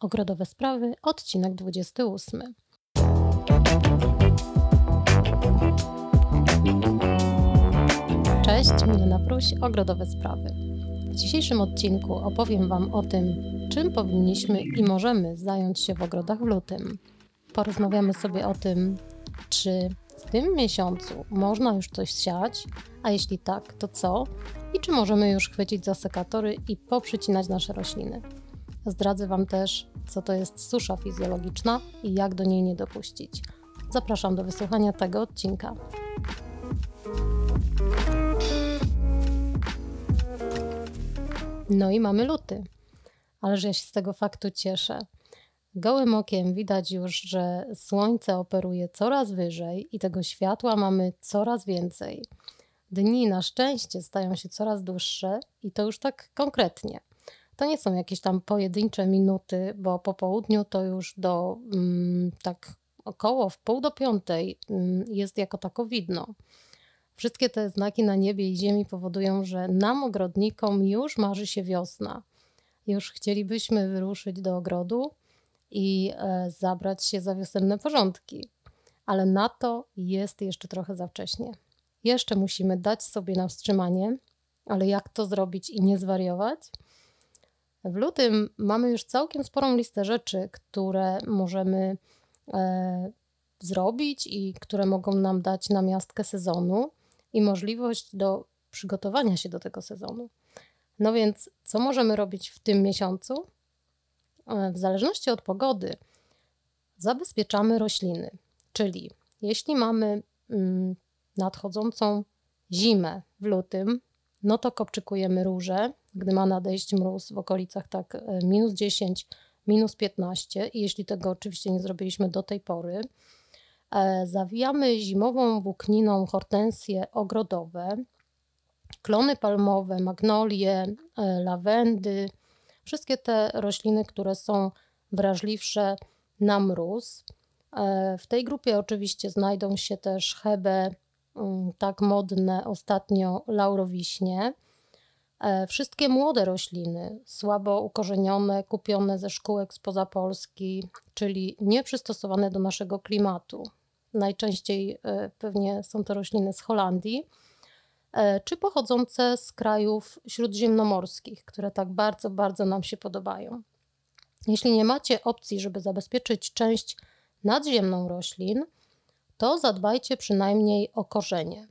Ogrodowe sprawy, odcinek 28. Cześć, Milena Pruś, Ogrodowe Sprawy. W dzisiejszym odcinku opowiem Wam o tym, czym powinniśmy i możemy zająć się w ogrodach w lutym. Porozmawiamy sobie o tym, czy w tym miesiącu można już coś siać, a jeśli tak, to co? I czy możemy już chwycić za sekatory i poprzycinać nasze rośliny? Zdradzę Wam też, co to jest susza fizjologiczna i jak do niej nie dopuścić. Zapraszam do wysłuchania tego odcinka. No i mamy luty. Ależ ja się z tego faktu cieszę. Gołym okiem widać już, że słońce operuje coraz wyżej i tego światła mamy coraz więcej. Dni na szczęście stają się coraz dłuższe i to już tak konkretnie. To nie są jakieś tam pojedyncze minuty, bo po południu to już do mm, tak około w pół do piątej mm, jest jako tako widno. Wszystkie te znaki na niebie i ziemi powodują, że nam, ogrodnikom, już marzy się wiosna. Już chcielibyśmy wyruszyć do ogrodu i e, zabrać się za wiosenne porządki. Ale na to jest jeszcze trochę za wcześnie. Jeszcze musimy dać sobie na wstrzymanie, ale jak to zrobić i nie zwariować? W lutym mamy już całkiem sporą listę rzeczy, które możemy e, zrobić i które mogą nam dać namiastkę sezonu i możliwość do przygotowania się do tego sezonu. No więc, co możemy robić w tym miesiącu? E, w zależności od pogody, zabezpieczamy rośliny. Czyli jeśli mamy mm, nadchodzącą zimę w lutym, no to kopczykujemy róże, gdy ma nadejść mróz w okolicach tak e, minus 10, minus 15 i jeśli tego oczywiście nie zrobiliśmy do tej pory, e, zawijamy zimową włókniną hortensje ogrodowe, klony palmowe, magnolie, e, lawendy, wszystkie te rośliny, które są wrażliwsze na mróz. W tej grupie oczywiście znajdą się też hebe, mm, tak modne ostatnio laurowiśnie, wszystkie młode rośliny, słabo ukorzenione, kupione ze szkółek spoza Polski, czyli nieprzystosowane do naszego klimatu. Najczęściej e, pewnie są to rośliny z Holandii, e, czy pochodzące z krajów śródziemnomorskich, które tak bardzo, bardzo nam się podobają. Jeśli nie macie opcji, żeby zabezpieczyć część nadziemną roślin, to zadbajcie przynajmniej o korzenie.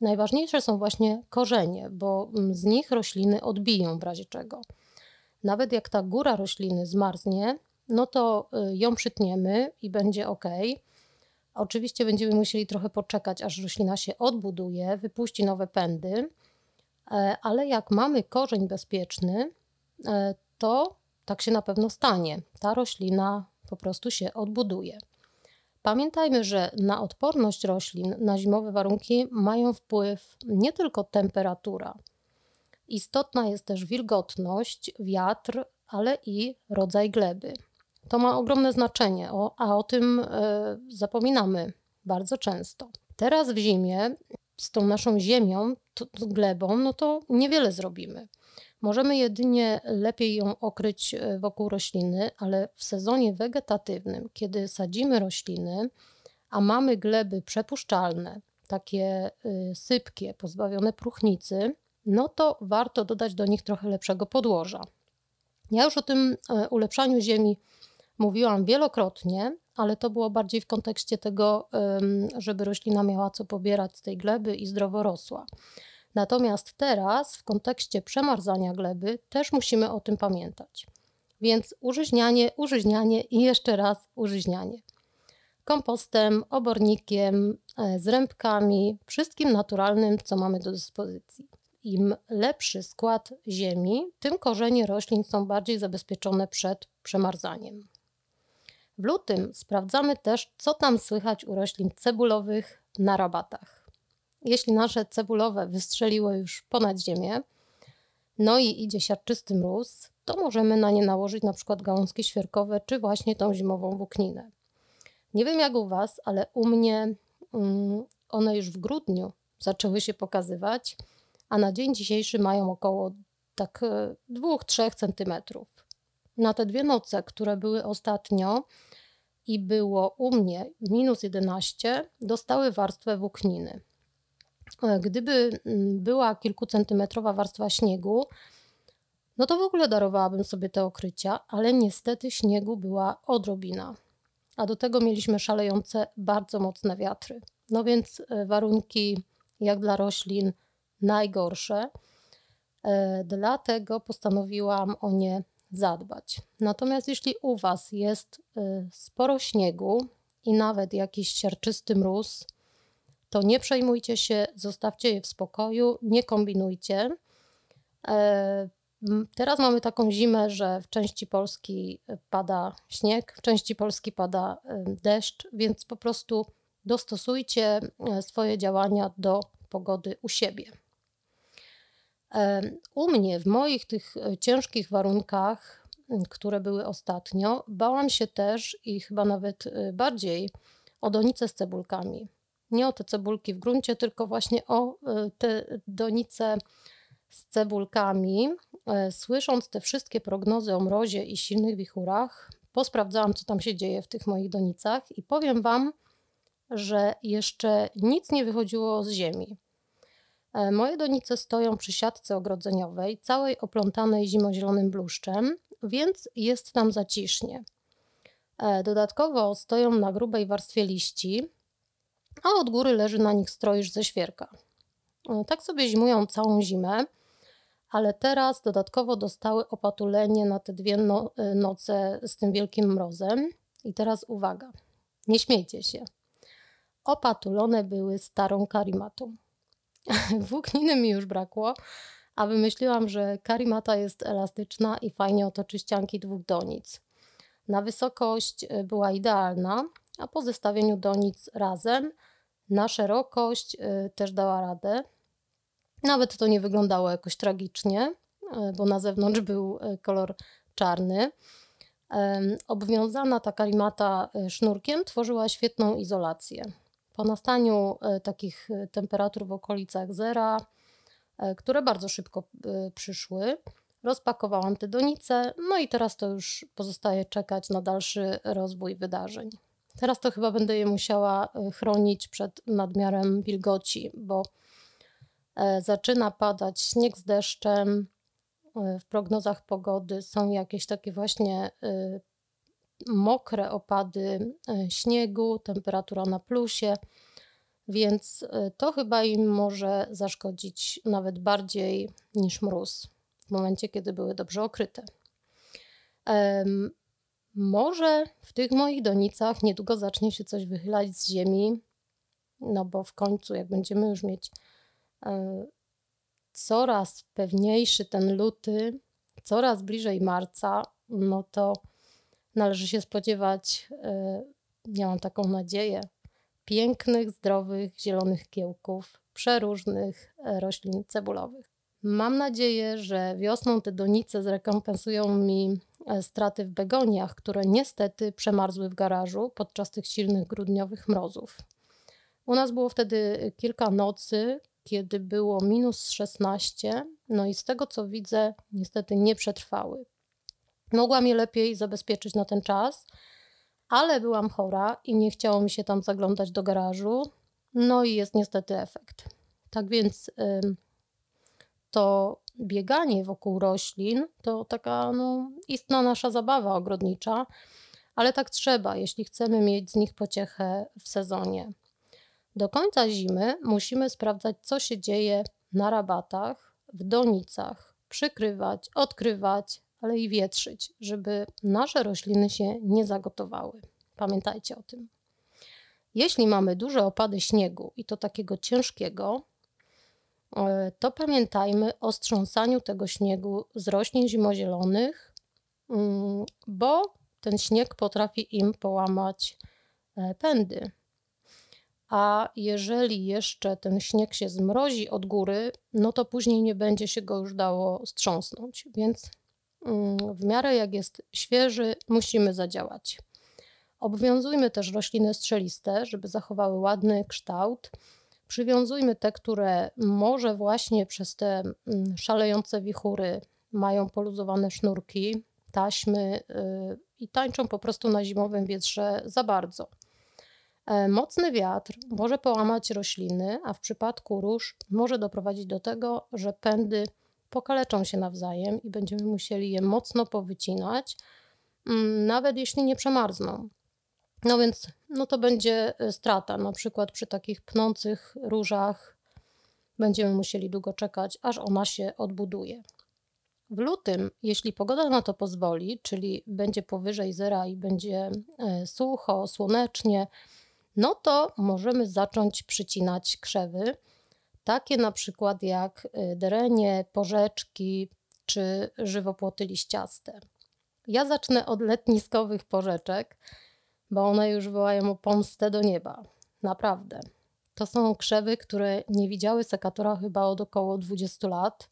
Najważniejsze są właśnie korzenie, bo mm, z nich rośliny odbiją w razie czego. Nawet jak ta góra rośliny zmarznie, no to y, ją przytniemy i będzie ok. Oczywiście będziemy musieli trochę poczekać, aż roślina się odbuduje, wypuści nowe pędy, e, ale jak mamy korzeń bezpieczny, e, to tak się na pewno stanie. Ta roślina po prostu się odbuduje. Pamiętajmy, że na odporność roślin na zimowe warunki mają wpływ nie tylko temperatura. Istotna jest też wilgotność, wiatr, ale i rodzaj gleby. To ma ogromne znaczenie, a o tym e, zapominamy bardzo często. Teraz w zimie z tą naszą ziemią, glebą, no to niewiele zrobimy. Możemy jedynie lepiej ją okryć e, wokół rośliny, ale w sezonie wegetatywnym, kiedy sadzimy rośliny, a mamy gleby przepuszczalne, takie y, sypkie, pozbawione próchnicy, no to warto dodać do nich trochę lepszego podłoża. Ja już o tym e, ulepszaniu ziemi mówiłam wielokrotnie, ale to było bardziej w kontekście tego, żeby roślina miała co pobierać z tej gleby i zdrowo rosła. Natomiast teraz w kontekście przemarzania gleby też musimy o tym pamiętać. Więc użyźnianie, użyźnianie i jeszcze raz użyźnianie. Kompostem, obornikiem, e, zrębkami, wszystkim naturalnym, co mamy do dyspozycji. Im lepszy skład ziemi, tym korzenie roślin są bardziej zabezpieczone przed przemarzaniem. W lutym sprawdzamy też, co tam słychać u roślin cebulowych na rabatach jeśli nasze cebulowe wystrzeliły już ponad ziemię, no i idzie siarczysty mróz, to możemy na nie nałożyć na przykład gałązki świerkowe, czy właśnie tą zimową włókninę. Nie wiem jak u Was, ale u mnie um, one już w grudniu zaczęły się pokazywać, a na dzień dzisiejszy mają około tak 2-3 e, cm. Na te dwie noce, które były ostatnio i było u mnie minus 11, dostały warstwę włókniny. E, gdyby mm, była kilkucentymetrowa warstwa śniegu, no to w ogóle darowałabym sobie te okrycia, ale niestety śniegu była odrobina. A do tego mieliśmy szalejące bardzo mocne wiatry. No więc e, warunki, jak dla roślin, najgorsze. E, dlatego postanowiłam o nie zadbać. Natomiast jeśli u Was jest sporo śniegu i nawet jakiś siarczysty mróz, to nie przejmujcie się, zostawcie je w spokoju, nie kombinujcie. E, teraz mamy taką zimę, że w części Polski pada śnieg, w części Polski pada e, deszcz, więc po prostu dostosujcie e, swoje działania do pogody u siebie. U mnie, w moich tych ciężkich warunkach, które były ostatnio, bałam się też i chyba nawet bardziej o donice z cebulkami nie o te cebulki w gruncie, tylko właśnie o e, te donice z cebulkami. E, słysząc te wszystkie prognozy o mrozie i silnych wichurach, posprawdzałam, co tam się dzieje w tych moich donicach i powiem Wam, że jeszcze nic nie wychodziło z ziemi. E, moje donice stoją przy siatce ogrodzeniowej, całej oplątanej zimozielonym bluszczem, więc jest tam zacisznie. Dodatkowo stoją na grubej warstwie liści, a od góry leży na nich stroisz ze świerka. E, tak sobie zimują całą zimę, ale teraz dodatkowo dostały opatulenie na te dwie no e, noce z tym wielkim mrozem. I teraz uwaga, nie śmiejcie się. Opatulone były starą karimatą. Włókniny mi już brakło, a wymyśliłam, że karimata jest elastyczna i fajnie otoczy ścianki dwóch donic. Na wysokość e, była idealna, a po zestawieniu donic razem na szerokość y, też dała radę. Nawet to nie wyglądało jakoś tragicznie, y, bo na zewnątrz był y, kolor czarny. Obwiązana ta karimata sznurkiem tworzyła świetną izolację. Po nastaniu takich temperatur w okolicach zera, które bardzo szybko przyszły, rozpakowałam te donice, no i teraz to już pozostaje czekać na dalszy rozwój wydarzeń. Teraz to chyba będę je musiała e, chronić przed nadmiarem wilgoci, bo e, zaczyna padać śnieg z deszczem. E, w prognozach pogody są jakieś takie właśnie mokre opady śniegu, temperatura na plusie, więc to chyba im może zaszkodzić nawet bardziej niż mróz w momencie, kiedy były dobrze okryte. Może w tych moich donicach niedługo zacznie się coś wychylać z ziemi, no bo w końcu, jak będziemy już mieć e, coraz pewniejszy ten luty, coraz bliżej marca, no to należy się spodziewać, e, ja mam taką nadzieję, pięknych, zdrowych, zielonych kiełków, przeróżnych e, roślin cebulowych. Mam nadzieję, że wiosną te donice zrekompensują mi E, straty w begoniach, które niestety przemarzły w garażu podczas tych silnych grudniowych mrozów. U nas było wtedy kilka nocy, kiedy było minus 16, no i z tego co widzę, niestety nie przetrwały. Mogłam je lepiej zabezpieczyć na ten czas, ale byłam chora i nie chciało mi się tam zaglądać do garażu, no i jest niestety efekt. Tak więc to bieganie wokół roślin to taka no, istna nasza zabawa ogrodnicza, ale tak trzeba, jeśli chcemy mieć z nich pociechę w sezonie. Do końca zimy musimy sprawdzać, co się dzieje na rabatach, w donicach, przykrywać, odkrywać, ale i wietrzyć, żeby nasze rośliny się nie zagotowały. Pamiętajcie o tym. Jeśli mamy duże opady śniegu i to takiego ciężkiego, to pamiętajmy o strząsaniu tego śniegu z roślin zimozielonych, mm, bo ten śnieg potrafi im połamać e, pędy. A jeżeli jeszcze ten śnieg się zmrozi od góry, no to później nie będzie się go już dało strząsnąć. Więc mm, w miarę jak jest świeży, musimy zadziałać. Obwiązujmy też rośliny strzeliste, żeby zachowały ładny kształt Przywiązujmy te, które może właśnie przez te mm, szalejące wichury mają poluzowane sznurki, taśmy y, i tańczą po prostu na zimowym wietrze za bardzo. E, mocny wiatr może połamać rośliny, a w przypadku róż może doprowadzić do tego, że pędy pokaleczą się nawzajem i będziemy musieli je mocno powycinać, mm, nawet jeśli nie przemarzną. No więc no to będzie e, strata. Na przykład przy takich pnących różach będziemy musieli długo czekać, aż ona się odbuduje. W lutym, jeśli pogoda na to pozwoli, czyli będzie powyżej zera i będzie e, sucho, słonecznie, no to możemy zacząć przycinać krzewy, takie na przykład jak e, derenie, porzeczki czy żywopłoty liściaste. Ja zacznę od letniskowych porzeczek, bo one już wołają o pomstę do nieba. Naprawdę. To są krzewy, które nie widziały sekatora chyba od około 20 lat.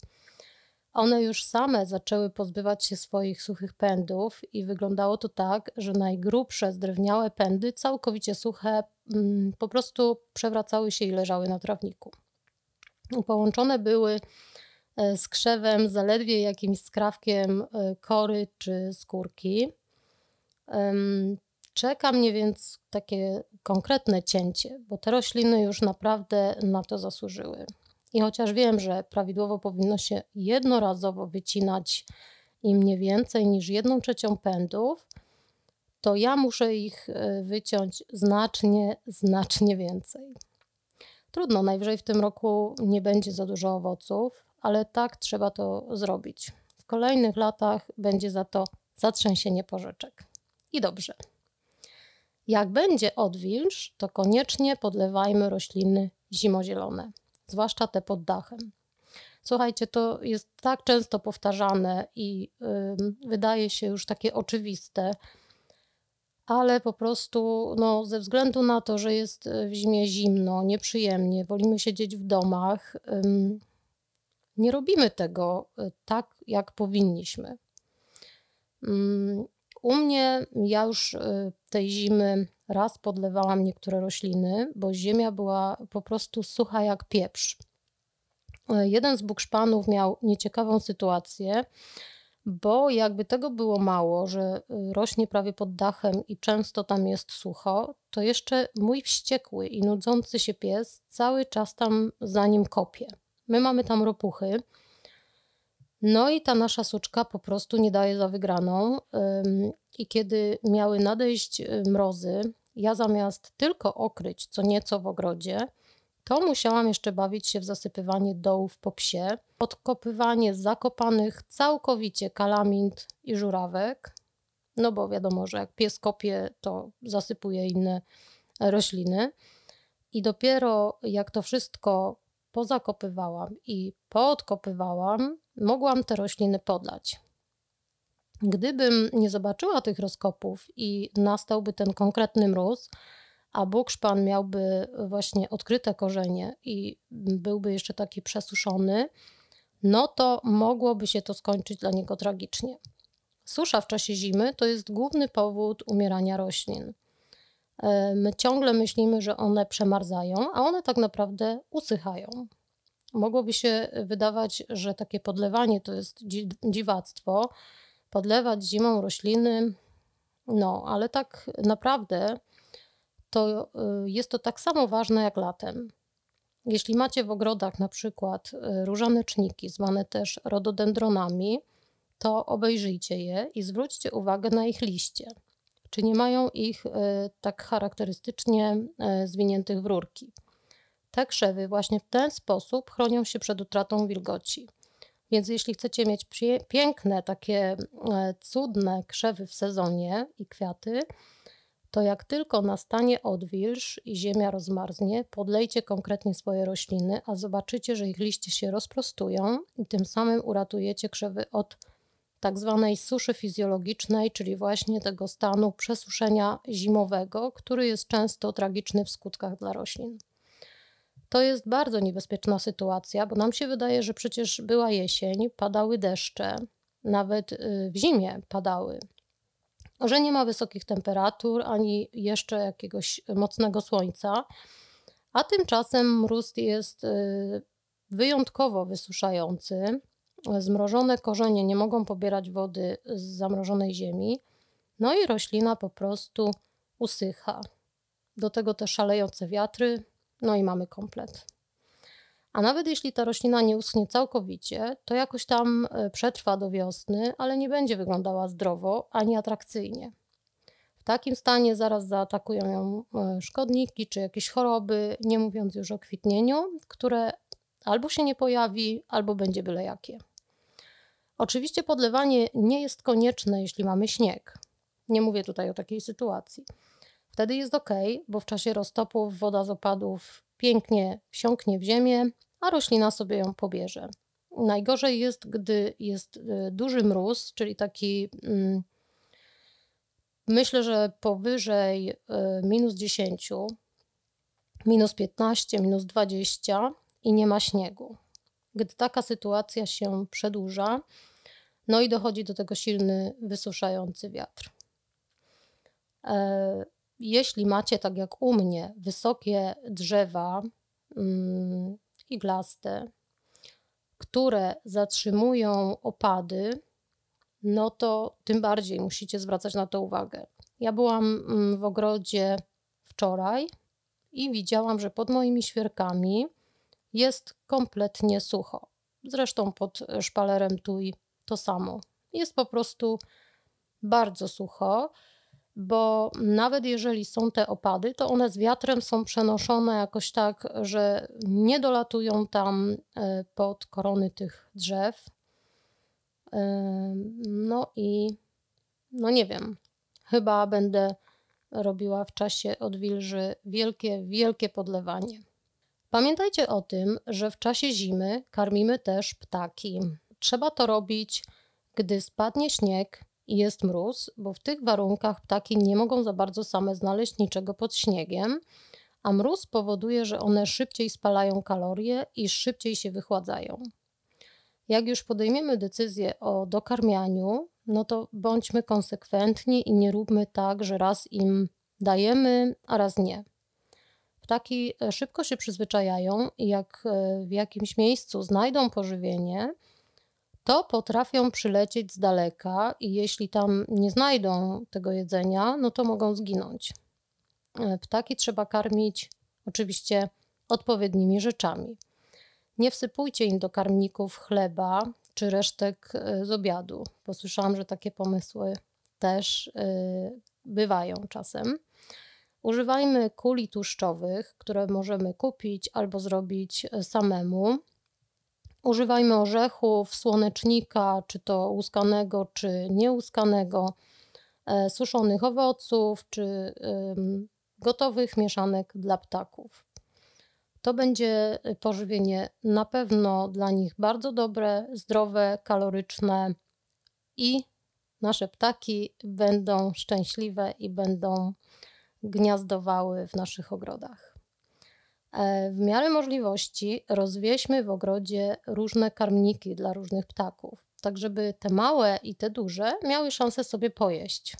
One już same zaczęły pozbywać się swoich suchych pędów i wyglądało to tak, że najgrubsze zdrewniałe pędy, całkowicie suche, mm, po prostu przewracały się i leżały na trawniku. Połączone były e, z krzewem zaledwie jakimś skrawkiem e, kory czy skórki. Czeka mnie więc takie konkretne cięcie, bo te rośliny już naprawdę na to zasłużyły. I chociaż wiem, że prawidłowo powinno się jednorazowo wycinać im nie więcej niż jedną trzecią pędów, to ja muszę ich e, wyciąć znacznie, znacznie więcej. Trudno, najwyżej w tym roku nie będzie za dużo owoców, ale tak trzeba to zrobić. W kolejnych latach będzie za to zatrzęsienie porzeczek. I dobrze. Jak będzie odwilż, to koniecznie podlewajmy rośliny zimozielone, zwłaszcza te pod dachem. Słuchajcie, to jest tak często powtarzane i yy, wydaje się już takie oczywiste, ale po prostu no, ze względu na to, że jest w zimie zimno, nieprzyjemnie, wolimy siedzieć w domach, yy, nie robimy tego y, tak, jak powinniśmy. U mnie ja już y, tej zimy raz podlewałam niektóre rośliny, bo ziemia była po prostu sucha jak pieprz. E, jeden z bukszpanów miał nieciekawą sytuację, bo jakby tego było mało, że y, rośnie prawie pod dachem i często tam jest sucho, to jeszcze mój wściekły i nudzący się pies cały czas tam za nim kopie. My mamy tam ropuchy, no i ta nasza suczka po prostu nie daje za wygraną. I kiedy miały nadejść y, mrozy, ja zamiast tylko okryć co nieco w ogrodzie, to musiałam jeszcze bawić się w zasypywanie dołów po psie, podkopywanie zakopanych całkowicie kalamint i żurawek, no bo wiadomo, że jak pies kopie, to zasypuje inne rośliny. I dopiero jak to wszystko pozakopywałam i poodkopywałam, mogłam te rośliny podlać. Gdybym nie zobaczyła tych rozkopów i nastałby ten konkretny mróz, a bukszpan miałby właśnie odkryte korzenie i byłby jeszcze taki przesuszony, no to mogłoby się to skończyć dla niego tragicznie. Susza w czasie zimy to jest główny powód umierania roślin. E, my ciągle myślimy, że one przemarzają, a one tak naprawdę usychają. Mogłoby się wydawać, że takie podlewanie to jest dziwactwo, podlewać zimą rośliny, no ale tak naprawdę to y, jest to tak samo ważne jak latem. Jeśli macie w ogrodach na przykład y, różaneczniki, zwane też rododendronami, to obejrzyjcie je i zwróćcie uwagę na ich liście. Czy nie mają ich tak charakterystycznie zwiniętych w rurki? Te krzewy właśnie w ten sposób chronią się przed utratą wilgoci. Więc jeśli chcecie mieć piękne, takie e, cudne krzewy w sezonie i kwiaty, to jak tylko nastanie odwilż i ziemia rozmarznie, podlejcie konkretnie swoje rośliny, a zobaczycie, że ich liście się rozprostują i tym samym uratujecie krzewy od tak zwanej suszy fizjologicznej, czyli właśnie tego stanu przesuszenia zimowego, który jest często tragiczny w skutkach dla roślin. To jest bardzo niebezpieczna sytuacja, bo nam się wydaje, że przecież była jesień, padały deszcze, nawet y, w zimie padały, że nie ma wysokich temperatur ani jeszcze jakiegoś mocnego słońca, a tymczasem mróz jest y, wyjątkowo wysuszający. Zmrożone korzenie nie mogą pobierać wody z zamrożonej ziemi, no i roślina po prostu usycha. Do tego te szalejące wiatry, no i mamy komplet. A nawet jeśli ta roślina nie uschnie całkowicie, to jakoś tam e, przetrwa do wiosny, ale nie będzie wyglądała zdrowo ani atrakcyjnie. W takim stanie zaraz zaatakują ją e, szkodniki czy jakieś choroby, nie mówiąc już o kwitnieniu, które albo się nie pojawi, albo będzie byle jakie. Oczywiście podlewanie nie jest konieczne, jeśli mamy śnieg. Nie mówię tutaj o takiej sytuacji. Wtedy jest ok, bo w czasie roztopów woda z opadów pięknie wsiąknie w ziemię, a roślina sobie ją pobierze. Najgorzej jest, gdy jest y, duży mróz, czyli taki. Mm, myślę, że powyżej y, minus 10, minus 15, minus 20 i nie ma śniegu. Gdy taka sytuacja się przedłuża, no i dochodzi do tego silny, wysuszający wiatr. Jeśli macie, tak jak u mnie, wysokie drzewa mm, iglaste, które zatrzymują opady, no to tym bardziej musicie zwracać na to uwagę. Ja byłam mm, w ogrodzie wczoraj i widziałam, że pod moimi świerkami jest kompletnie sucho. Zresztą pod szpalerem tuj to samo. Jest po prostu bardzo sucho bo nawet jeżeli są te opady, to one z wiatrem są przenoszone jakoś tak, że nie dolatują tam e, pod korony tych drzew. E, no i no nie wiem, chyba będę robiła w czasie odwilży wielkie, wielkie podlewanie. Pamiętajcie o tym, że w czasie zimy karmimy też ptaki. Trzeba to robić, gdy spadnie śnieg i jest mróz, bo w tych warunkach ptaki nie mogą za bardzo same znaleźć niczego pod śniegiem, a mróz powoduje, że one szybciej spalają kalorie i szybciej się wychładzają. Jak już podejmiemy decyzję o dokarmianiu, no to bądźmy konsekwentni i nie róbmy tak, że raz im dajemy, a raz nie. Ptaki e, szybko się przyzwyczajają i jak e, w jakimś miejscu znajdą pożywienie, to potrafią przylecieć z daleka i jeśli tam nie znajdą tego jedzenia, no to mogą zginąć. E, ptaki trzeba karmić oczywiście odpowiednimi rzeczami. Nie wsypujcie im do karmników chleba czy resztek e, z obiadu. Posłyszałam, że takie pomysły też e, bywają czasem. Używajmy kuli tłuszczowych, które możemy kupić albo zrobić samemu. Używajmy orzechów, słonecznika, czy to łuskanego, czy nieuskanego, e, suszonych owoców, czy gotowych mieszanek dla ptaków. To będzie pożywienie na pewno dla nich bardzo dobre, zdrowe, kaloryczne i nasze ptaki będą szczęśliwe i będą gniazdowały w naszych ogrodach. E, w miarę możliwości rozwieźmy w ogrodzie różne karmniki dla różnych ptaków, tak żeby te małe i te duże miały szansę sobie pojeść.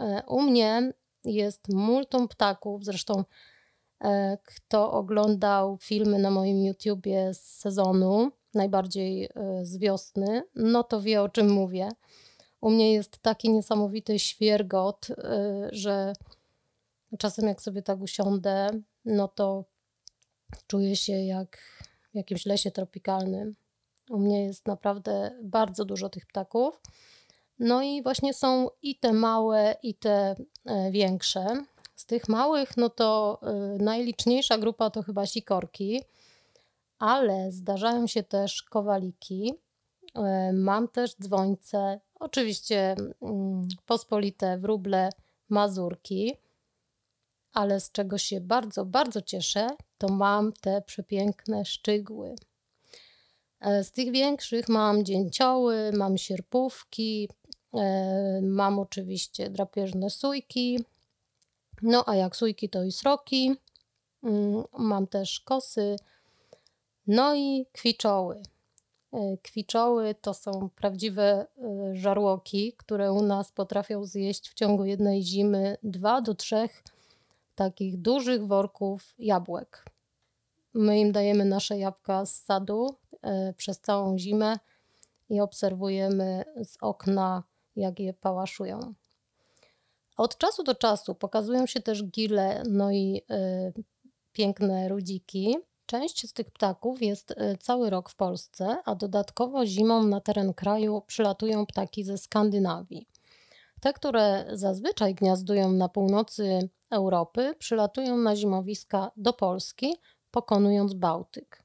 E, u mnie jest multum ptaków, zresztą e, kto oglądał filmy na moim YouTubie z sezonu, najbardziej z wiosny, no to wie o czym mówię. U mnie jest taki niesamowity świergot, że czasem jak sobie tak usiądę, no to Czuję się jak w jakimś lesie tropikalnym. U mnie jest naprawdę bardzo dużo tych ptaków. No i właśnie są i te małe, i te e, większe. Z tych małych, no to e, najliczniejsza grupa to chyba sikorki, ale zdarzają się też kowaliki. E, mam też dzwońce, oczywiście mm, pospolite wróble, mazurki ale z czego się bardzo, bardzo cieszę, to mam te przepiękne szczygły. E, z tych większych mam dzięcioły, mam sierpówki, e, mam oczywiście drapieżne sójki, no a jak sójki to i sroki, mm, mam też kosy, no i kwiczoły. E, kwiczoły to są prawdziwe żarłoki, które u nas potrafią zjeść w ciągu jednej zimy dwa do trzech takich dużych worków jabłek. My im dajemy nasze jabłka z sadu e, przez całą zimę i obserwujemy z okna, jak je pałaszują. Od czasu do czasu pokazują się też gile, no i y, piękne rudziki. Część z tych ptaków jest y, cały rok w Polsce, a dodatkowo zimą na teren kraju przylatują ptaki ze Skandynawii. Te, które zazwyczaj gniazdują na północy Europy, przylatują na zimowiska do Polski, pokonując Bałtyk.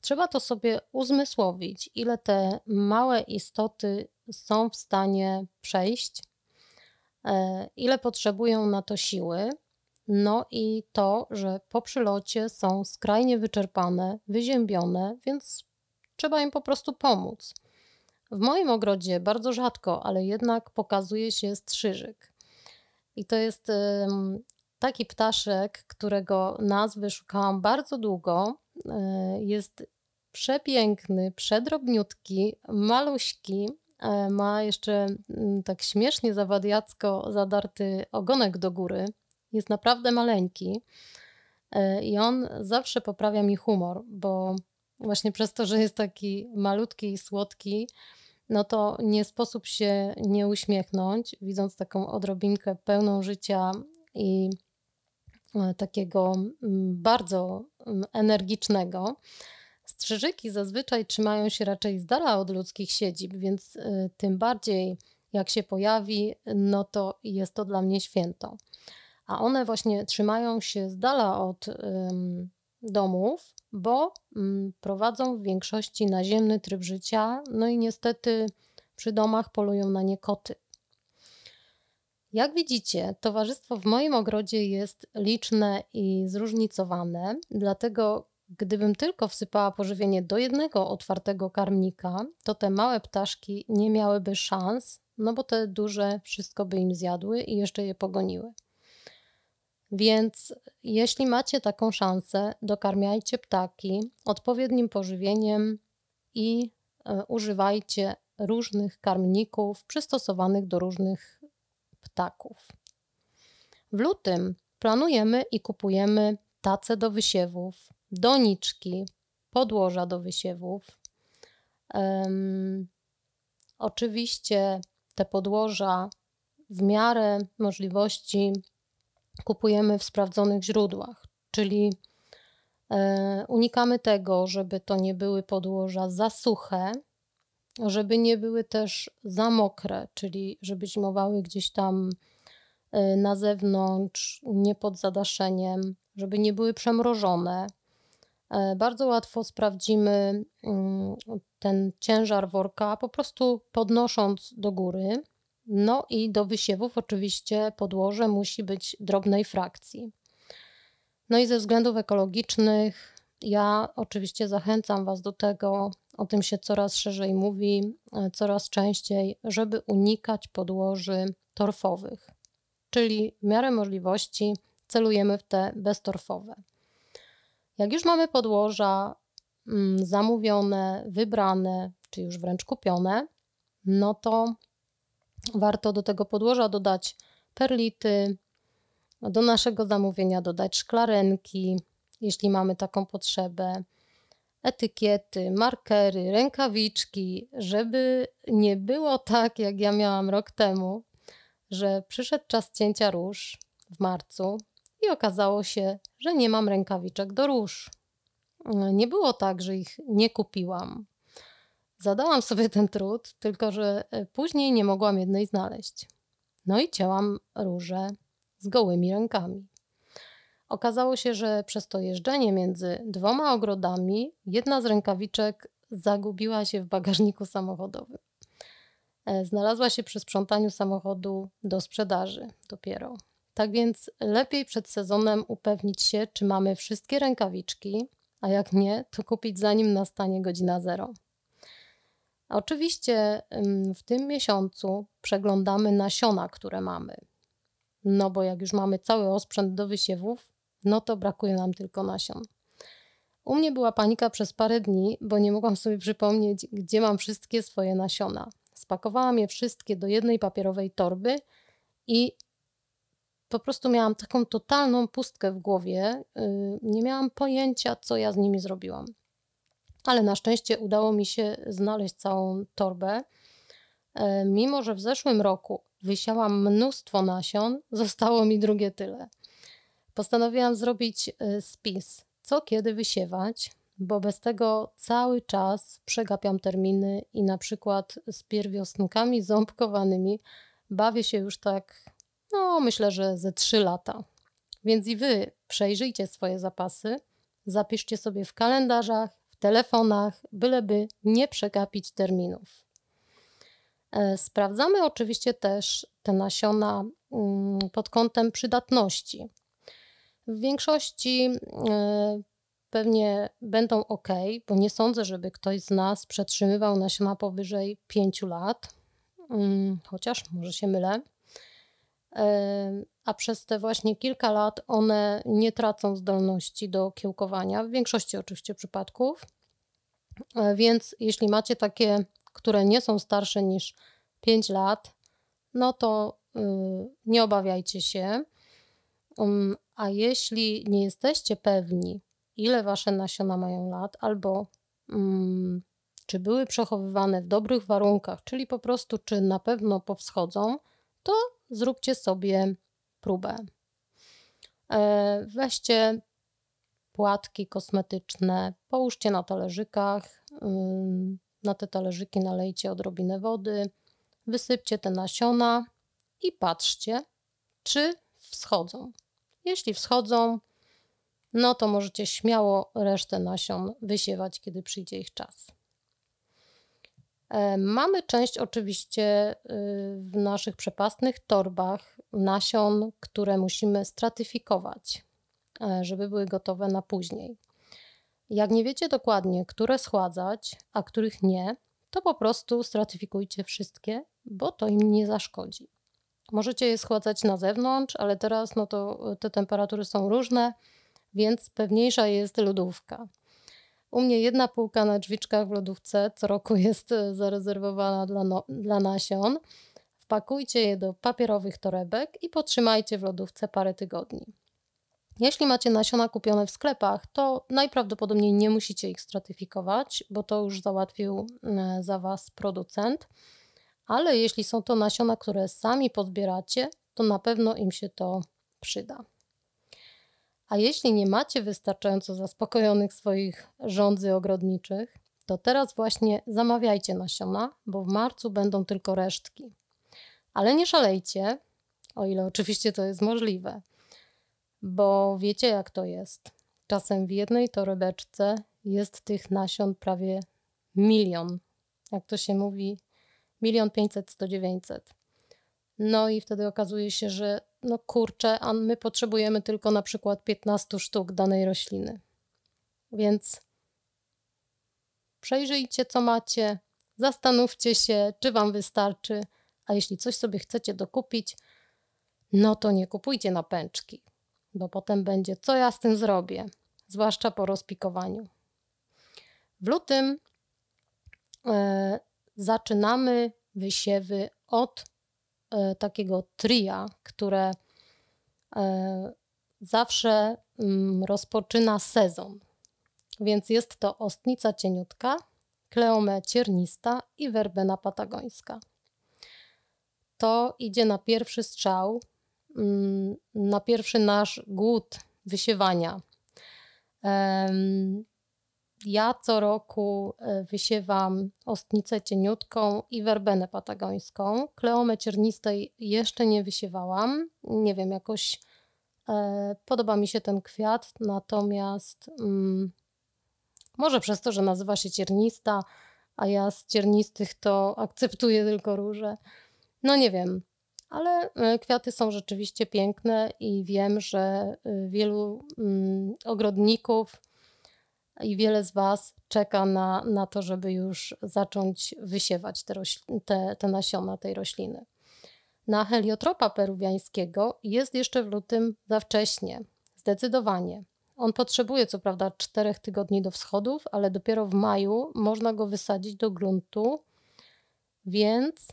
Trzeba to sobie uzmysłowić, ile te małe istoty są w stanie przejść, e, ile potrzebują na to siły, no i to, że po przylocie są skrajnie wyczerpane, wyziębione, więc trzeba im po prostu pomóc. W moim ogrodzie bardzo rzadko, ale jednak pokazuje się strzyżyk. I to jest taki ptaszek, którego nazwy szukałam bardzo długo. E, jest przepiękny, przedrobniutki, maluśki. E, ma jeszcze mm, tak śmiesznie zawadiacko zadarty ogonek do góry. Jest naprawdę maleńki. E, I on zawsze poprawia mi humor, bo właśnie przez to, że jest taki malutki i słodki, no to nie sposób się nie uśmiechnąć, widząc taką odrobinkę pełną życia i e, takiego mm, bardzo mm, energicznego. Strzyżyki zazwyczaj trzymają się raczej z dala od ludzkich siedzib, więc e, tym bardziej jak się pojawi, no to jest to dla mnie święto. A one właśnie trzymają się z dala od domów, bo um, prowadzą w większości naziemny tryb życia, no i niestety przy domach polują na nie koty. Jak widzicie, towarzystwo w moim ogrodzie jest liczne i zróżnicowane, dlatego gdybym tylko wsypała pożywienie do jednego otwartego karmnika, to te małe ptaszki nie miałyby szans, no bo te duże wszystko by im zjadły i jeszcze je pogoniły. Więc jeśli macie taką szansę, dokarmiajcie ptaki odpowiednim pożywieniem i e, używajcie różnych karmników przystosowanych do różnych ptaków. W lutym planujemy i kupujemy tace do wysiewów, doniczki, podłoża do wysiewów. Um, oczywiście te podłoża w miarę możliwości kupujemy w sprawdzonych źródłach, czyli e, unikamy tego, żeby to nie były podłoża za suche, żeby nie były też za mokre, czyli żeby zimowały gdzieś tam e, na zewnątrz, nie pod zadaszeniem, żeby nie były przemrożone. E, bardzo łatwo sprawdzimy mm, ten ciężar worka, po prostu podnosząc do góry. No i do wysiewów oczywiście podłoże musi być drobnej frakcji. No i ze względów ekologicznych ja oczywiście zachęcam Was do tego, o tym się coraz szerzej mówi, e, coraz częściej, żeby unikać podłoży torfowych, czyli w miarę możliwości celujemy w te beztorfowe. Jak już mamy podłoża mm, zamówione, wybrane, czy już wręcz kupione, no to warto do tego podłoża dodać perlity, do naszego zamówienia dodać szklarenki, jeśli mamy taką potrzebę, etykiety, markery, rękawiczki, żeby nie było tak, jak ja miałam rok temu, że przyszedł czas cięcia róż w marcu i okazało się, że nie mam rękawiczek do róż. Nie było tak, że ich nie kupiłam. Zadałam sobie ten trud, tylko że e, później nie mogłam jednej znaleźć. No i cięłam róże z gołymi rękami. Okazało się, że przez to jeżdżenie między dwoma ogrodami jedna z rękawiczek zagubiła się w bagażniku samochodowym. E, znalazła się przy sprzątaniu samochodu do sprzedaży dopiero. Tak więc lepiej przed sezonem upewnić się, czy mamy wszystkie rękawiczki, a jak nie, to kupić zanim nastanie godzina zero. Oczywiście w tym miesiącu przeglądamy nasiona, które mamy. No bo jak już mamy cały osprzęt do wysiewów, no to brakuje nam tylko nasion. U mnie była panika przez parę dni, bo nie mogłam sobie przypomnieć, gdzie mam wszystkie swoje nasiona. Spakowałam je wszystkie do jednej papierowej torby i po prostu miałam taką totalną pustkę w głowie. Y, nie miałam pojęcia, co ja z nimi zrobiłam. Ale na szczęście udało mi się znaleźć całą torbę. E, mimo, że w zeszłym roku wysiałam mnóstwo nasion, zostało mi drugie tyle. Postanowiłam zrobić e, spis, co kiedy wysiewać, bo bez tego cały czas przegapiam terminy i na przykład z pierwiosnkami ząbkowanymi bawię się już tak, no myślę, że ze 3 lata. Więc i wy przejrzyjcie swoje zapasy, zapiszcie sobie w kalendarzach, w telefonach, byleby nie przegapić terminów. E, sprawdzamy oczywiście też te nasiona mm, pod kątem przydatności. W większości e, pewnie będą ok, bo nie sądzę, żeby ktoś z nas przetrzymywał nasiona powyżej 5 lat, mm, chociaż może się mylę. A przez te właśnie kilka lat one nie tracą zdolności do kiełkowania, w większości oczywiście przypadków. E, więc jeśli macie takie, które nie są starsze niż 5 lat, no to y, nie obawiajcie się. Um, a jeśli nie jesteście pewni, ile wasze nasiona mają lat, albo um, czy były przechowywane w dobrych warunkach, czyli po prostu czy na pewno powschodzą, to zróbcie sobie próbę. E, weźcie płatki kosmetyczne, połóżcie na talerzykach, na te talerzyki nalejcie odrobinę wody, wysypcie te nasiona i patrzcie, czy wschodzą. Jeśli wschodzą, no to możecie śmiało resztę nasion wysiewać, kiedy przyjdzie ich czas. E, mamy część oczywiście y, w naszych przepastnych torbach nasion, które musimy stratyfikować, e, żeby były gotowe na później. Jak nie wiecie dokładnie, które schładzać, a których nie, to po prostu stratyfikujcie wszystkie, bo to im nie zaszkodzi. Możecie je schładzać na zewnątrz, ale teraz no to te temperatury są różne, więc pewniejsza jest lodówka. U mnie jedna półka na drzwiczkach w lodówce co roku jest e, zarezerwowana dla, no, dla nasion. Wpakujcie je do papierowych torebek i potrzymajcie w lodówce parę tygodni. Jeśli macie nasiona kupione w sklepach, to najprawdopodobniej nie musicie ich stratyfikować, bo to już załatwił e, za Was producent. Ale jeśli są to nasiona, które sami pozbieracie, to na pewno im się to przyda. A jeśli nie macie wystarczająco zaspokojonych swoich rządzy ogrodniczych, to teraz właśnie zamawiajcie nasiona, bo w marcu będą tylko resztki. Ale nie szalejcie, o ile oczywiście to jest możliwe, bo wiecie jak to jest. Czasem w jednej torebeczce jest tych nasion prawie milion. Jak to się mówi, milion pięćset, sto dziewięćset. No i wtedy okazuje się, że no kurczę, a my potrzebujemy tylko na przykład 15 sztuk danej rośliny. Więc przejrzyjcie, co macie, zastanówcie się, czy Wam wystarczy, a jeśli coś sobie chcecie dokupić, no to nie kupujcie na pęczki, bo potem będzie, co ja z tym zrobię, zwłaszcza po rozpikowaniu. W lutym e, zaczynamy wysiewy od takiego tria, które e, zawsze mm, rozpoczyna sezon. Więc jest to ostnica cieniutka, kleome ciernista i werbena patagońska. To idzie na pierwszy strzał, mm, na pierwszy nasz głód wysiewania. Ja co roku e, wysiewam ostnicę cieniutką i werbenę patagońską. Kleomę ciernistej jeszcze nie wysiewałam. Nie wiem, jakoś e, podoba mi się ten kwiat, natomiast mm, może przez to, że nazywa się ciernista, a ja z ciernistych to akceptuję tylko róże. No nie wiem, ale e, kwiaty są rzeczywiście piękne i wiem, że e, wielu mm, ogrodników i wiele z Was czeka na, na to, żeby już zacząć wysiewać te, te, te nasiona tej rośliny. Na heliotropa peruwiańskiego jest jeszcze w lutym za wcześnie, zdecydowanie. On potrzebuje co prawda 4 tygodni do wschodów, ale dopiero w maju można go wysadzić do gruntu, więc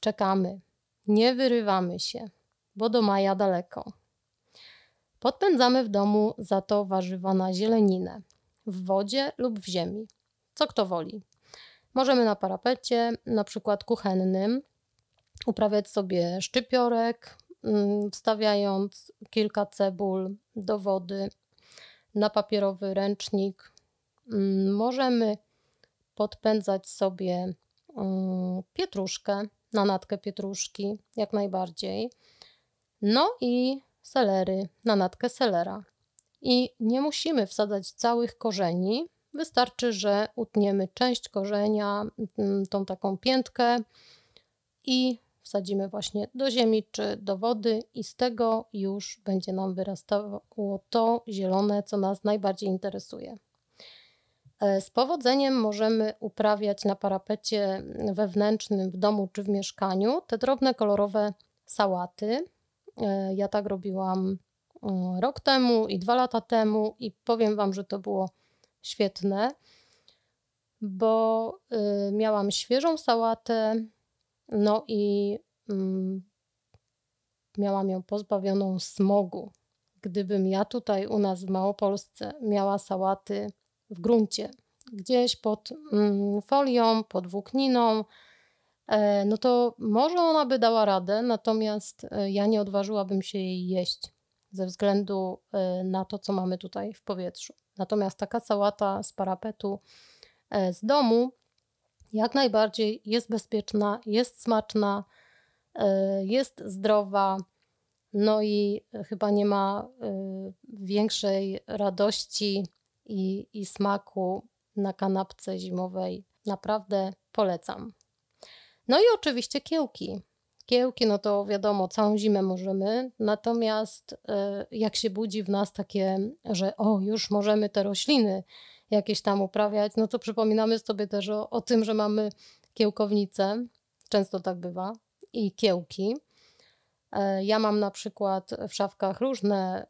czekamy. Nie wyrywamy się, bo do maja daleko. Podpędzamy w domu za to warzywa na zieleninę w wodzie lub w ziemi. co kto woli. Możemy na parapecie, na przykład kuchennym, uprawiać sobie szczypiorek, mm, wstawiając kilka cebul do wody na papierowy ręcznik. Mm, możemy podpędzać sobie pietruszkę, na natkę pietruszki, jak najbardziej. No i selery, na natkę selera. I nie musimy wsadzać całych korzeni, wystarczy, że utniemy część korzenia, mm, tą taką piętkę i wsadzimy właśnie do ziemi czy do wody i z tego już będzie nam wyrastało to zielone, co nas najbardziej interesuje. E, z powodzeniem możemy uprawiać na parapecie wewnętrznym w domu czy w mieszkaniu te drobne kolorowe sałaty. E, ja tak robiłam rok temu i dwa lata temu i powiem Wam, że to było świetne, bo miałam świeżą sałatę, no i mm, miałam ją pozbawioną smogu. Gdybym ja tutaj u nas w Małopolsce miała sałaty w gruncie, gdzieś pod mm, folią, pod włókniną, e, no to może ona by dała radę, natomiast e, ja nie odważyłabym się jej jeść ze względu e, na to, co mamy tutaj w powietrzu. Natomiast taka sałata z parapetu z domu jak najbardziej jest bezpieczna, jest smaczna, jest zdrowa. No i chyba nie ma większej radości i, i smaku na kanapce zimowej. Naprawdę polecam. No i oczywiście kiełki. Kiełki, no to wiadomo, całą zimę możemy, natomiast e, jak się budzi w nas takie, że o, już możemy te rośliny jakieś tam uprawiać, no to przypominamy sobie też o, o tym, że mamy kiełkownicę, często tak bywa, i kiełki. E, ja mam na przykład w szafkach różne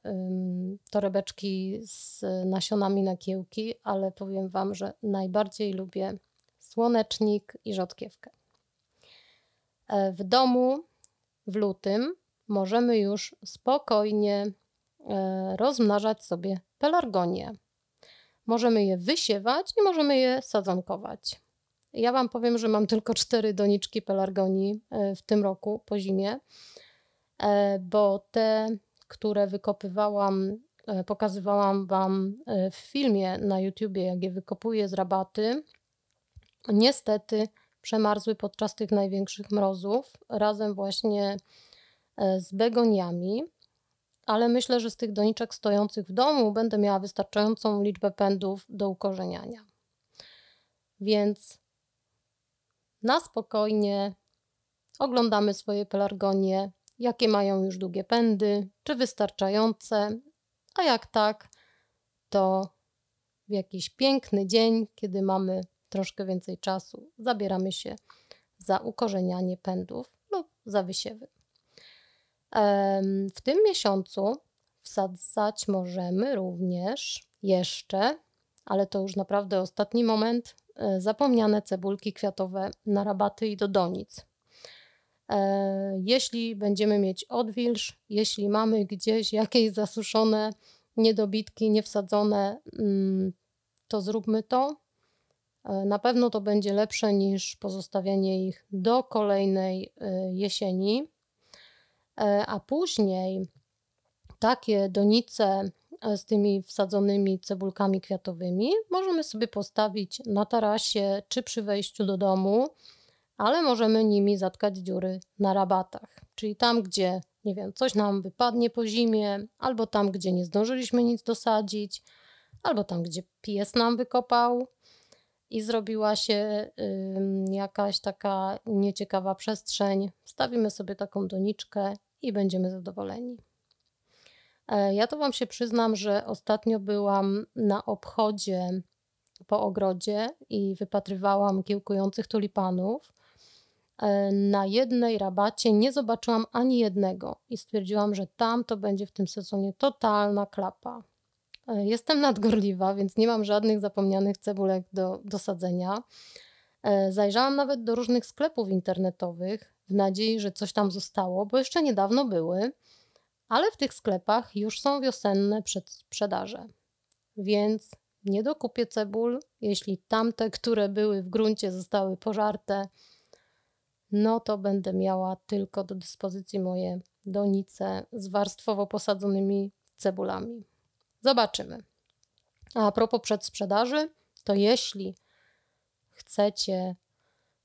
torebeczki z nasionami na kiełki, ale powiem Wam, że najbardziej lubię słonecznik i rzodkiewkę. E, w domu w lutym możemy już spokojnie e, rozmnażać sobie pelargonie. Możemy je wysiewać i możemy je sadzonkować. Ja Wam powiem, że mam tylko cztery doniczki pelargonii w tym roku po zimie E, bo te, które wykopywałam, e, pokazywałam Wam e, w filmie na YouTubie, jak je wykopuję z rabaty, niestety przemarzły podczas tych największych mrozów, razem właśnie z begoniami, ale myślę, że z tych doniczek stojących w domu będę miała wystarczającą liczbę pędów do ukorzeniania. Więc na spokojnie oglądamy swoje pelargonie, jakie mają już długie pędy, czy wystarczające, a jak tak, to w jakiś piękny dzień, kiedy mamy troszkę więcej czasu, zabieramy się za ukorzenianie pędów lub za wysiewy. W tym miesiącu wsadzać możemy również jeszcze, ale to już naprawdę ostatni moment, e, zapomniane cebulki kwiatowe na rabaty i do donic. E, jeśli będziemy mieć odwilż, jeśli mamy gdzieś jakieś zasuszone niedobitki, niewsadzone, mm, to zróbmy to. E, na pewno to będzie lepsze niż pozostawianie ich do kolejnej e, jesieni. A później takie donice z tymi wsadzonymi cebulkami kwiatowymi możemy sobie postawić na tarasie czy przy wejściu do domu ale możemy nimi zatkać dziury na rabatach. Czyli tam, gdzie, nie wiem, coś nam wypadnie po zimie, albo tam, gdzie nie zdążyliśmy nic dosadzić, albo tam, gdzie pies nam wykopał i zrobiła się jakaś taka nieciekawa przestrzeń, wstawimy sobie taką doniczkę i będziemy zadowoleni. E, ja to Wam się przyznam, że ostatnio byłam na obchodzie po ogrodzie i wypatrywałam kiełkujących tulipanów. E, na jednej rabacie nie zobaczyłam ani jednego i stwierdziłam, że tam to będzie w tym sezonie totalna klapa. Jestem nadgorliwa, więc nie mam żadnych zapomnianych cebulek do, do sadzenia. E, zajrzałam nawet do różnych sklepów internetowych w nadziei, że coś tam zostało, bo jeszcze niedawno były, ale w tych sklepach już są wiosenne przedsprzedaże. Więc nie dokupię cebul, jeśli tamte, które były w gruncie, zostały pożarte, no to będę miała tylko do dyspozycji moje donice z warstwowo posadzonymi cebulami. Zobaczymy. A propos przedsprzedaży, to jeśli chcecie,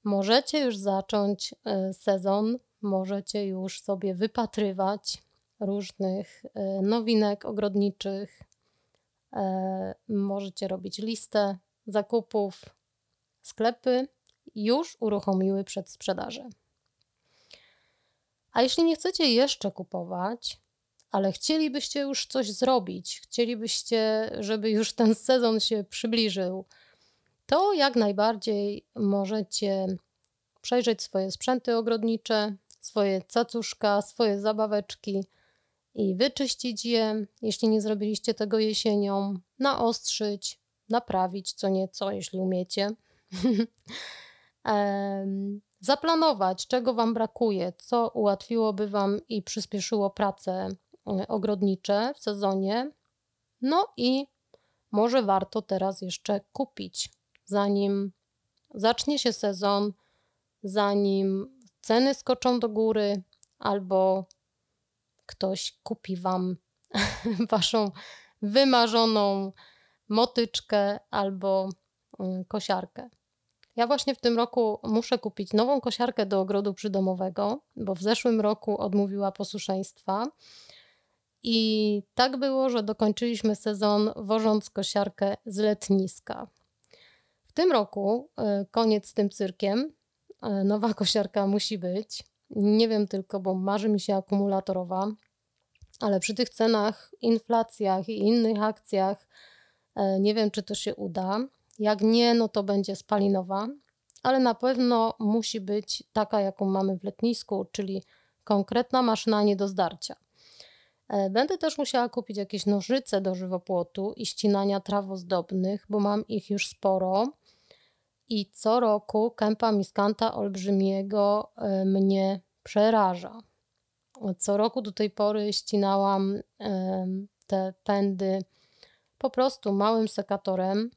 możecie już zacząć e, sezon, możecie już sobie wypatrywać różnych e, nowinek ogrodniczych. E, możecie robić listę zakupów. Sklepy już uruchomiły przedsprzedaże. A jeśli nie chcecie jeszcze kupować, ale chcielibyście już coś zrobić, chcielibyście, żeby już ten sezon się przybliżył, to jak najbardziej możecie przejrzeć swoje sprzęty ogrodnicze, swoje cacuszka, swoje zabaweczki i wyczyścić je, jeśli nie zrobiliście tego jesienią, naostrzyć, naprawić co nieco, jeśli umiecie. Zaplanować, czego Wam brakuje, co ułatwiłoby Wam i przyspieszyło pracę ogrodnicze w sezonie. No i może warto teraz jeszcze kupić, zanim zacznie się sezon, zanim ceny skoczą do góry, albo ktoś kupi Wam Waszą wymarzoną motyczkę albo mm, kosiarkę. Ja właśnie w tym roku muszę kupić nową kosiarkę do ogrodu przydomowego, bo w zeszłym roku odmówiła posłuszeństwa. I tak było, że dokończyliśmy sezon wożąc kosiarkę z letniska. W tym roku e, koniec z tym cyrkiem. E, nowa kosiarka musi być. Nie wiem tylko, bo marzy mi się akumulatorowa, ale przy tych cenach, inflacjach i innych akcjach e, nie wiem, czy to się uda. Jak nie, no to będzie spalinowa, ale na pewno musi być taka, jaką mamy w letnisku, czyli konkretna maszyna nie do zdarcia. E, będę też musiała kupić jakieś nożyce do żywopłotu i ścinania traw ozdobnych, bo mam ich już sporo. I co roku kępa miskanta olbrzymiego e, mnie przeraża. Co roku do tej pory ścinałam te pędy po prostu małym sekatorem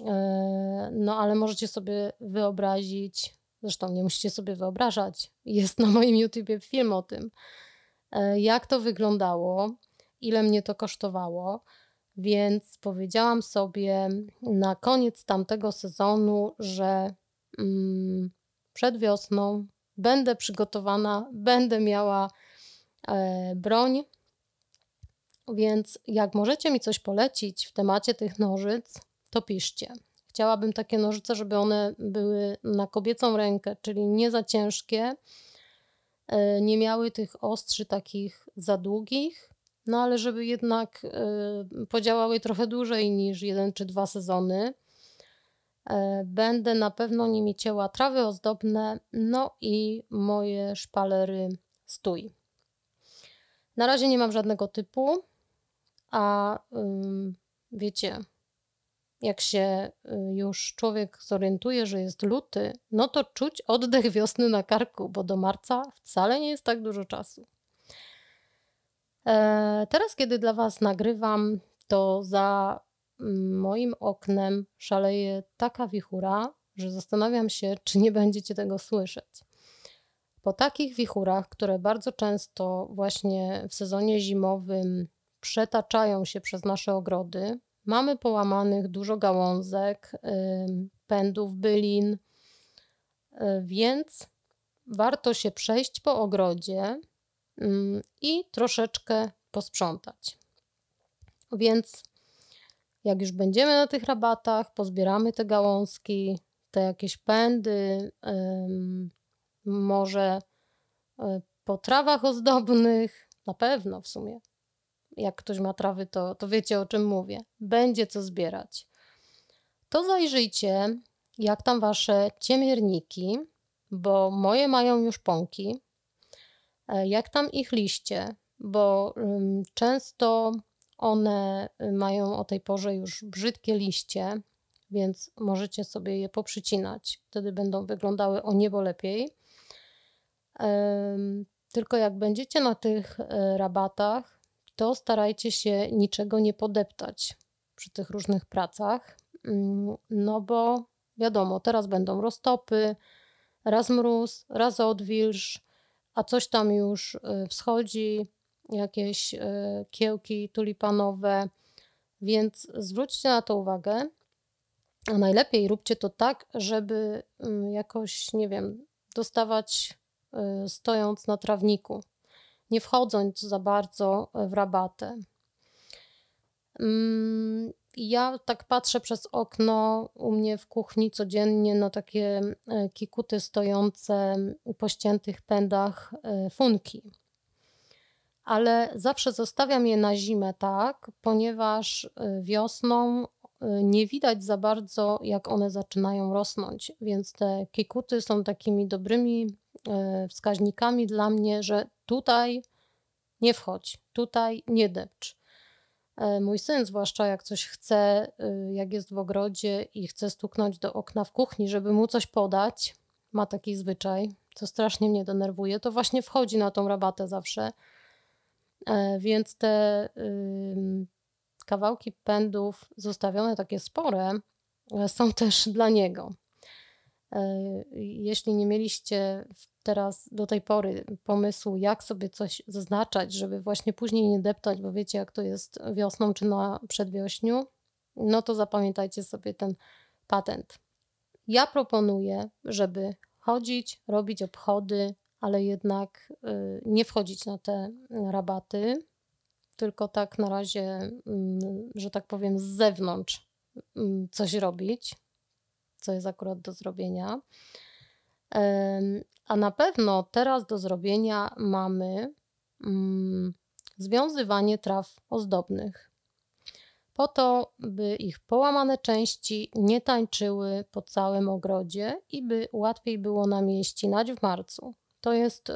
E, no ale możecie sobie wyobrazić, zresztą nie musicie sobie wyobrażać, jest na moim YouTubie film o tym, jak to wyglądało, ile mnie to kosztowało. Więc powiedziałam sobie na koniec tamtego sezonu, że mm, przed wiosną będę przygotowana, będę miała e, broń. Więc jak możecie mi coś polecić w temacie tych nożyc, to piszcie. Chciałabym takie nożyce, żeby one były na kobiecą rękę, czyli nie za ciężkie, e, nie miały tych ostrzy takich za długich, no ale żeby jednak e, podziałały trochę dłużej niż jeden czy dwa sezony. E, będę na pewno nimi cięła trawy ozdobne, no i moje szpalery stój. Na razie nie mam żadnego typu, a wiecie, jak się y, już człowiek zorientuje, że jest luty, no to czuć oddech wiosny na karku, bo do marca wcale nie jest tak dużo czasu. E, teraz, kiedy dla Was nagrywam, to za mm, moim oknem szaleje taka wichura, że zastanawiam się, czy nie będziecie tego słyszeć. Po takich wichurach, które bardzo często właśnie w sezonie zimowym przetaczają się przez nasze ogrody, Mamy połamanych dużo gałązek, pędów, bylin, y, więc warto się przejść po ogrodzie i troszeczkę posprzątać. Więc jak już będziemy na tych rabatach, pozbieramy te gałązki, te jakieś pędy, może y, po trawach ozdobnych, na pewno w sumie jak ktoś ma trawy, to, to wiecie o czym mówię. Będzie co zbierać. To zajrzyjcie, jak tam wasze ciemierniki, bo moje mają już pąki, e, jak tam ich liście, bo często one y, mają o tej porze już brzydkie liście, więc możecie sobie je poprzycinać. Wtedy będą wyglądały o niebo lepiej. Tylko jak będziecie na tych e, rabatach, to starajcie się niczego nie podeptać przy tych różnych pracach. Mm, no bo wiadomo, teraz będą roztopy, raz mróz, raz odwilż, a coś tam już y, wschodzi, jakieś y, kiełki tulipanowe, więc zwróćcie na to uwagę. A najlepiej róbcie to tak, żeby mm, jakoś, nie wiem, dostawać y, stojąc na trawniku, nie wchodząc za bardzo w rabatę. Mm, ja tak patrzę przez okno u mnie w kuchni codziennie na takie e, kikuty stojące po ściętych pędach e, funki. Ale zawsze zostawiam je na zimę tak, ponieważ e, wiosną nie widać za bardzo, jak one zaczynają rosnąć. Więc te kikuty są takimi dobrymi wskaźnikami dla mnie, że tutaj nie wchodź, tutaj nie depcz. E, mój syn, zwłaszcza jak coś chce, y, jak jest w ogrodzie i chce stuknąć do okna w kuchni, żeby mu coś podać, ma taki zwyczaj, co strasznie mnie denerwuje, to właśnie wchodzi na tą rabatę zawsze. E, więc te kawałki pędów zostawione takie spore e, są też dla niego. Jeśli nie mieliście teraz do tej pory pomysłu, jak sobie coś zaznaczać, żeby właśnie później nie deptać, bo wiecie, jak to jest wiosną czy na przedwiośniu, no to zapamiętajcie sobie ten patent. Ja proponuję, żeby chodzić, robić obchody, ale jednak y, nie wchodzić na te rabaty, tylko tak na razie, mm, że tak powiem, z zewnątrz mm, coś robić, co jest akurat do zrobienia. A na pewno teraz do zrobienia mamy mm, związywanie traw ozdobnych. Po to, by ich połamane części nie tańczyły po całym ogrodzie i by łatwiej było nam je ścinać w marcu. To jest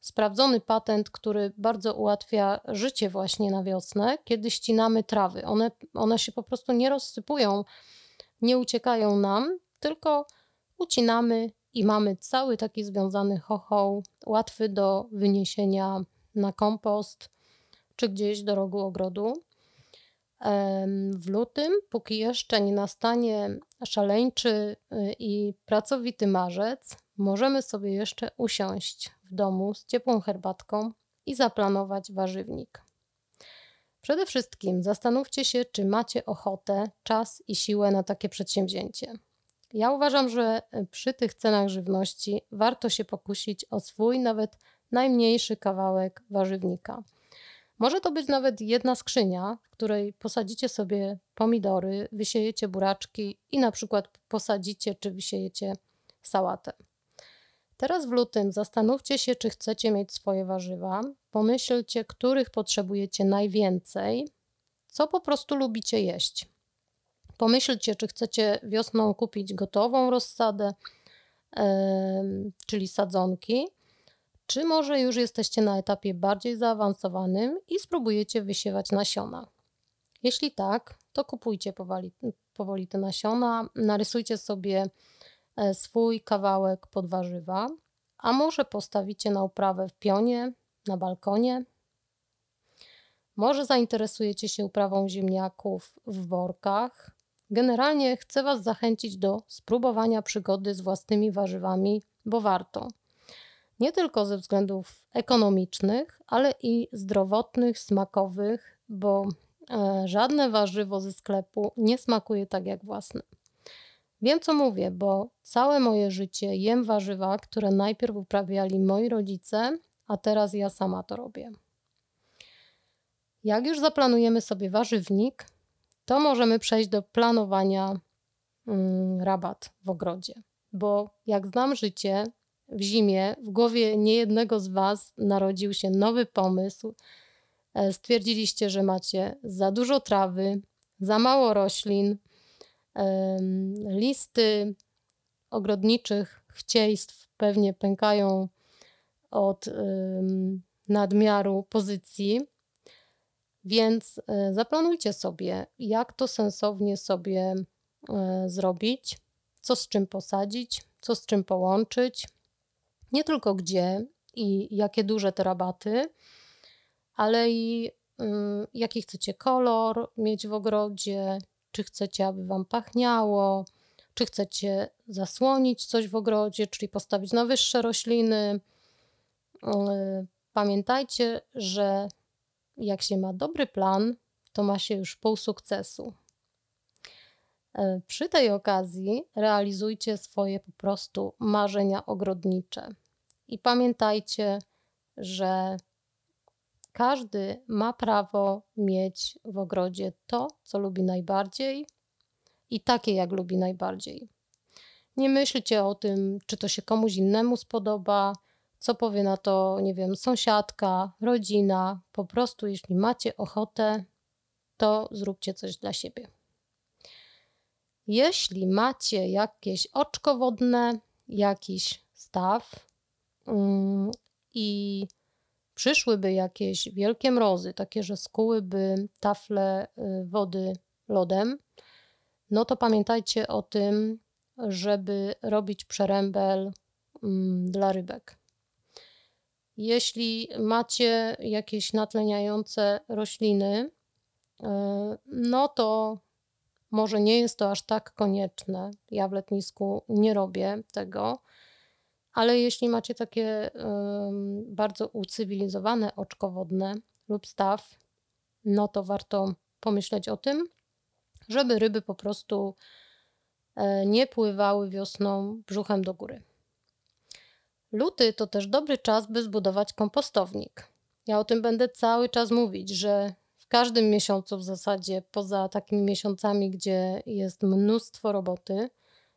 sprawdzony patent, który bardzo ułatwia życie właśnie na wiosnę, kiedy ścinamy trawy. One, one się po prostu nie rozsypują, nie uciekają nam, tylko ucinamy i mamy cały taki związany chochoł, łatwy do wyniesienia na kompost czy gdzieś do rogu ogrodu. W lutym, póki jeszcze nie nastanie szaleńczy y, i pracowity marzec, możemy sobie jeszcze usiąść w domu z ciepłą herbatką i zaplanować warzywnik. Przede wszystkim zastanówcie się, czy macie ochotę, czas i siłę na takie przedsięwzięcie. Ja uważam, że e, przy tych cenach żywności warto się pokusić o swój, nawet najmniejszy kawałek warzywnika. Może to być nawet jedna skrzynia, w której posadzicie sobie pomidory, wysiejecie buraczki i na przykład posadzicie czy wysiejecie sałatę. Teraz w lutym zastanówcie się, czy chcecie mieć swoje warzywa. Pomyślcie, których potrzebujecie najwięcej, co po prostu lubicie jeść. Pomyślcie, czy chcecie wiosną kupić gotową rozsadę, czyli sadzonki, czy może już jesteście na etapie bardziej zaawansowanym i spróbujecie wysiewać nasiona. Jeśli tak, to kupujcie powoli, powoli te nasiona, narysujcie sobie swój kawałek pod warzywa, a może postawicie na uprawę w pionie, na balkonie. Może zainteresujecie się uprawą ziemniaków w workach, Generalnie chcę Was zachęcić do spróbowania przygody z własnymi warzywami, bo warto. Nie tylko ze względów ekonomicznych, ale i zdrowotnych, smakowych, bo e, żadne warzywo ze sklepu nie smakuje tak jak własne. Wiem co mówię, bo całe moje życie jem warzywa, które najpierw uprawiali moi rodzice, a teraz ja sama to robię. Jak już zaplanujemy sobie warzywnik, to możemy przejść do planowania mm, rabat w ogrodzie. Bo jak znam życie, w zimie w głowie niejednego z Was narodził się nowy pomysł. E, stwierdziliście, że macie za dużo trawy, za mało roślin, listy ogrodniczych chcieństw pewnie pękają od nadmiaru pozycji. Więc e, zaplanujcie sobie, jak to sensownie sobie e, zrobić, co z czym posadzić, co z czym połączyć, nie tylko gdzie i jakie duże te rabaty, ale i jaki chcecie kolor mieć w ogrodzie, czy chcecie, aby Wam pachniało, czy chcecie zasłonić coś w ogrodzie, czyli postawić na wyższe rośliny. Pamiętajcie, że jak się ma dobry plan, to ma się już pół sukcesu. E, przy tej okazji realizujcie swoje po prostu marzenia ogrodnicze. I pamiętajcie, że każdy ma prawo mieć w ogrodzie to, co lubi najbardziej i takie, jak lubi najbardziej. Nie myślcie o tym, czy to się komuś innemu spodoba, co powie na to, nie wiem, sąsiadka, rodzina. Po prostu, jeśli macie ochotę, to zróbcie coś dla siebie. Jeśli macie jakieś oczko wodne, jakiś staw yy, i przyszłyby jakieś wielkie mrozy, takie, że skułyby tafle y, wody lodem, no to pamiętajcie o tym, żeby robić przerębel mm, dla rybek. Jeśli macie jakieś natleniające rośliny, y, no to może nie jest to aż tak konieczne. Ja w letnisku nie robię tego, ale jeśli macie takie bardzo ucywilizowane oczko wodne lub staw, no to warto pomyśleć o tym, żeby ryby po prostu e, nie pływały wiosną brzuchem do góry. Luty to też dobry czas, by zbudować kompostownik. Ja o tym będę cały czas mówić, że w każdym miesiącu w zasadzie, poza takimi miesiącami, gdzie jest mnóstwo roboty,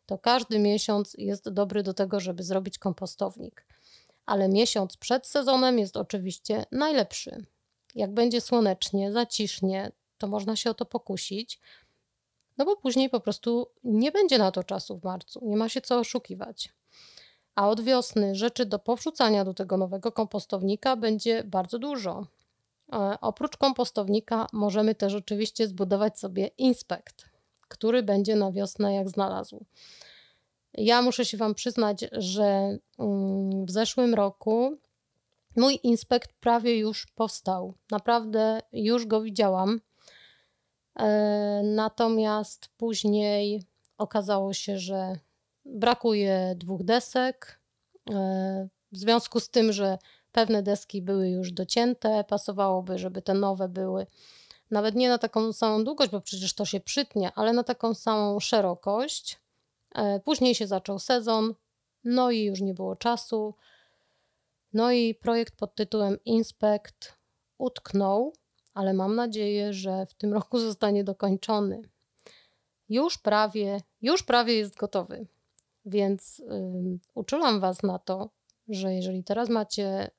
to każdy miesiąc jest dobry do tego, żeby zrobić kompostownik. Ale miesiąc przed sezonem jest oczywiście najlepszy. Jak będzie słonecznie, zacisznie, to można się o to pokusić, no bo później po prostu nie będzie na to czasu w marcu, nie ma się co oszukiwać. A od wiosny rzeczy do powrzucania do tego nowego kompostownika będzie bardzo dużo. E, oprócz kompostownika możemy też oczywiście zbudować sobie inspekt który będzie na wiosnę jak znalazł. Ja muszę się Wam przyznać, że mm, w zeszłym roku mój inspekt prawie już powstał. Naprawdę już go widziałam. E, natomiast później okazało się, że brakuje dwóch desek. E, w związku z tym, że pewne deski były już docięte, pasowałoby, żeby te nowe były nawet nie na taką samą długość, bo przecież to się przytnie, ale na taką samą szerokość. E, później się zaczął sezon, no i już nie było czasu. No i projekt pod tytułem Inspect utknął, ale mam nadzieję, że w tym roku zostanie dokończony. Już prawie, już prawie jest gotowy. Więc um, uczulam Was na to, że jeżeli teraz macie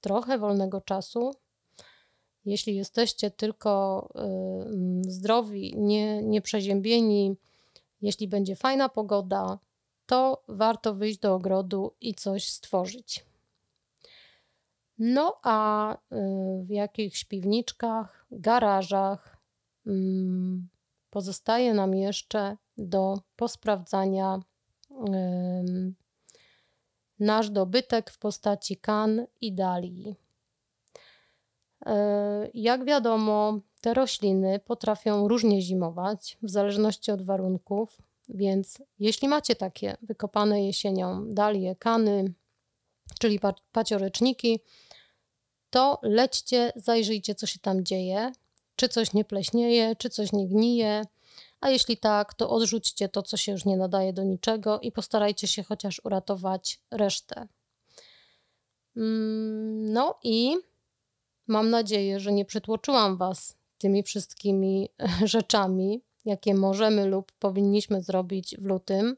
trochę wolnego czasu, jeśli jesteście tylko y, zdrowi, nie, nieprzeziębieni, jeśli będzie fajna pogoda, to warto wyjść do ogrodu i coś stworzyć. No a y, w jakichś piwniczkach, garażach mm, pozostaje nam jeszcze do posprawdzania nasz dobytek w postaci kan i dalii. E, jak wiadomo, te rośliny potrafią różnie zimować w zależności od warunków, więc jeśli macie takie wykopane jesienią dalie, kany, czyli pacioreczniki, to lećcie, zajrzyjcie, co się tam dzieje, czy coś nie pleśnieje, czy coś nie gnije, a jeśli tak, to odrzućcie to, co się już nie nadaje do niczego i postarajcie się chociaż uratować resztę. Mm, no i Mam nadzieję, że nie przytłoczyłam Was tymi wszystkimi rzeczami, jakie możemy lub powinniśmy zrobić w lutym,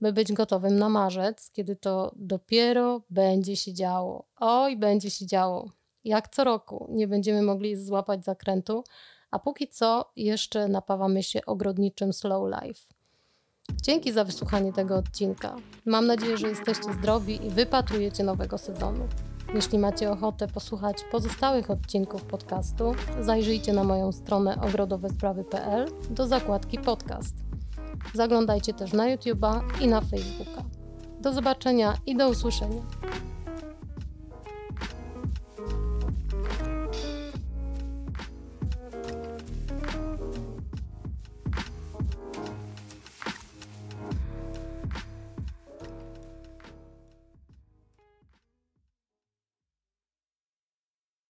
by być gotowym na marzec, kiedy to dopiero będzie się działo. Oj, będzie się działo. Jak co roku nie będziemy mogli złapać zakrętu, a póki co jeszcze napawamy się ogrodniczym slow life. Dzięki za wysłuchanie tego odcinka. Mam nadzieję, że jesteście zdrowi i wypatrujecie nowego sezonu. Jeśli macie ochotę posłuchać pozostałych odcinków podcastu, zajrzyjcie na moją stronę ogrodowesprawy.pl do zakładki podcast. Zaglądajcie też na YouTube'a i na Facebooka. Do zobaczenia i do usłyszenia.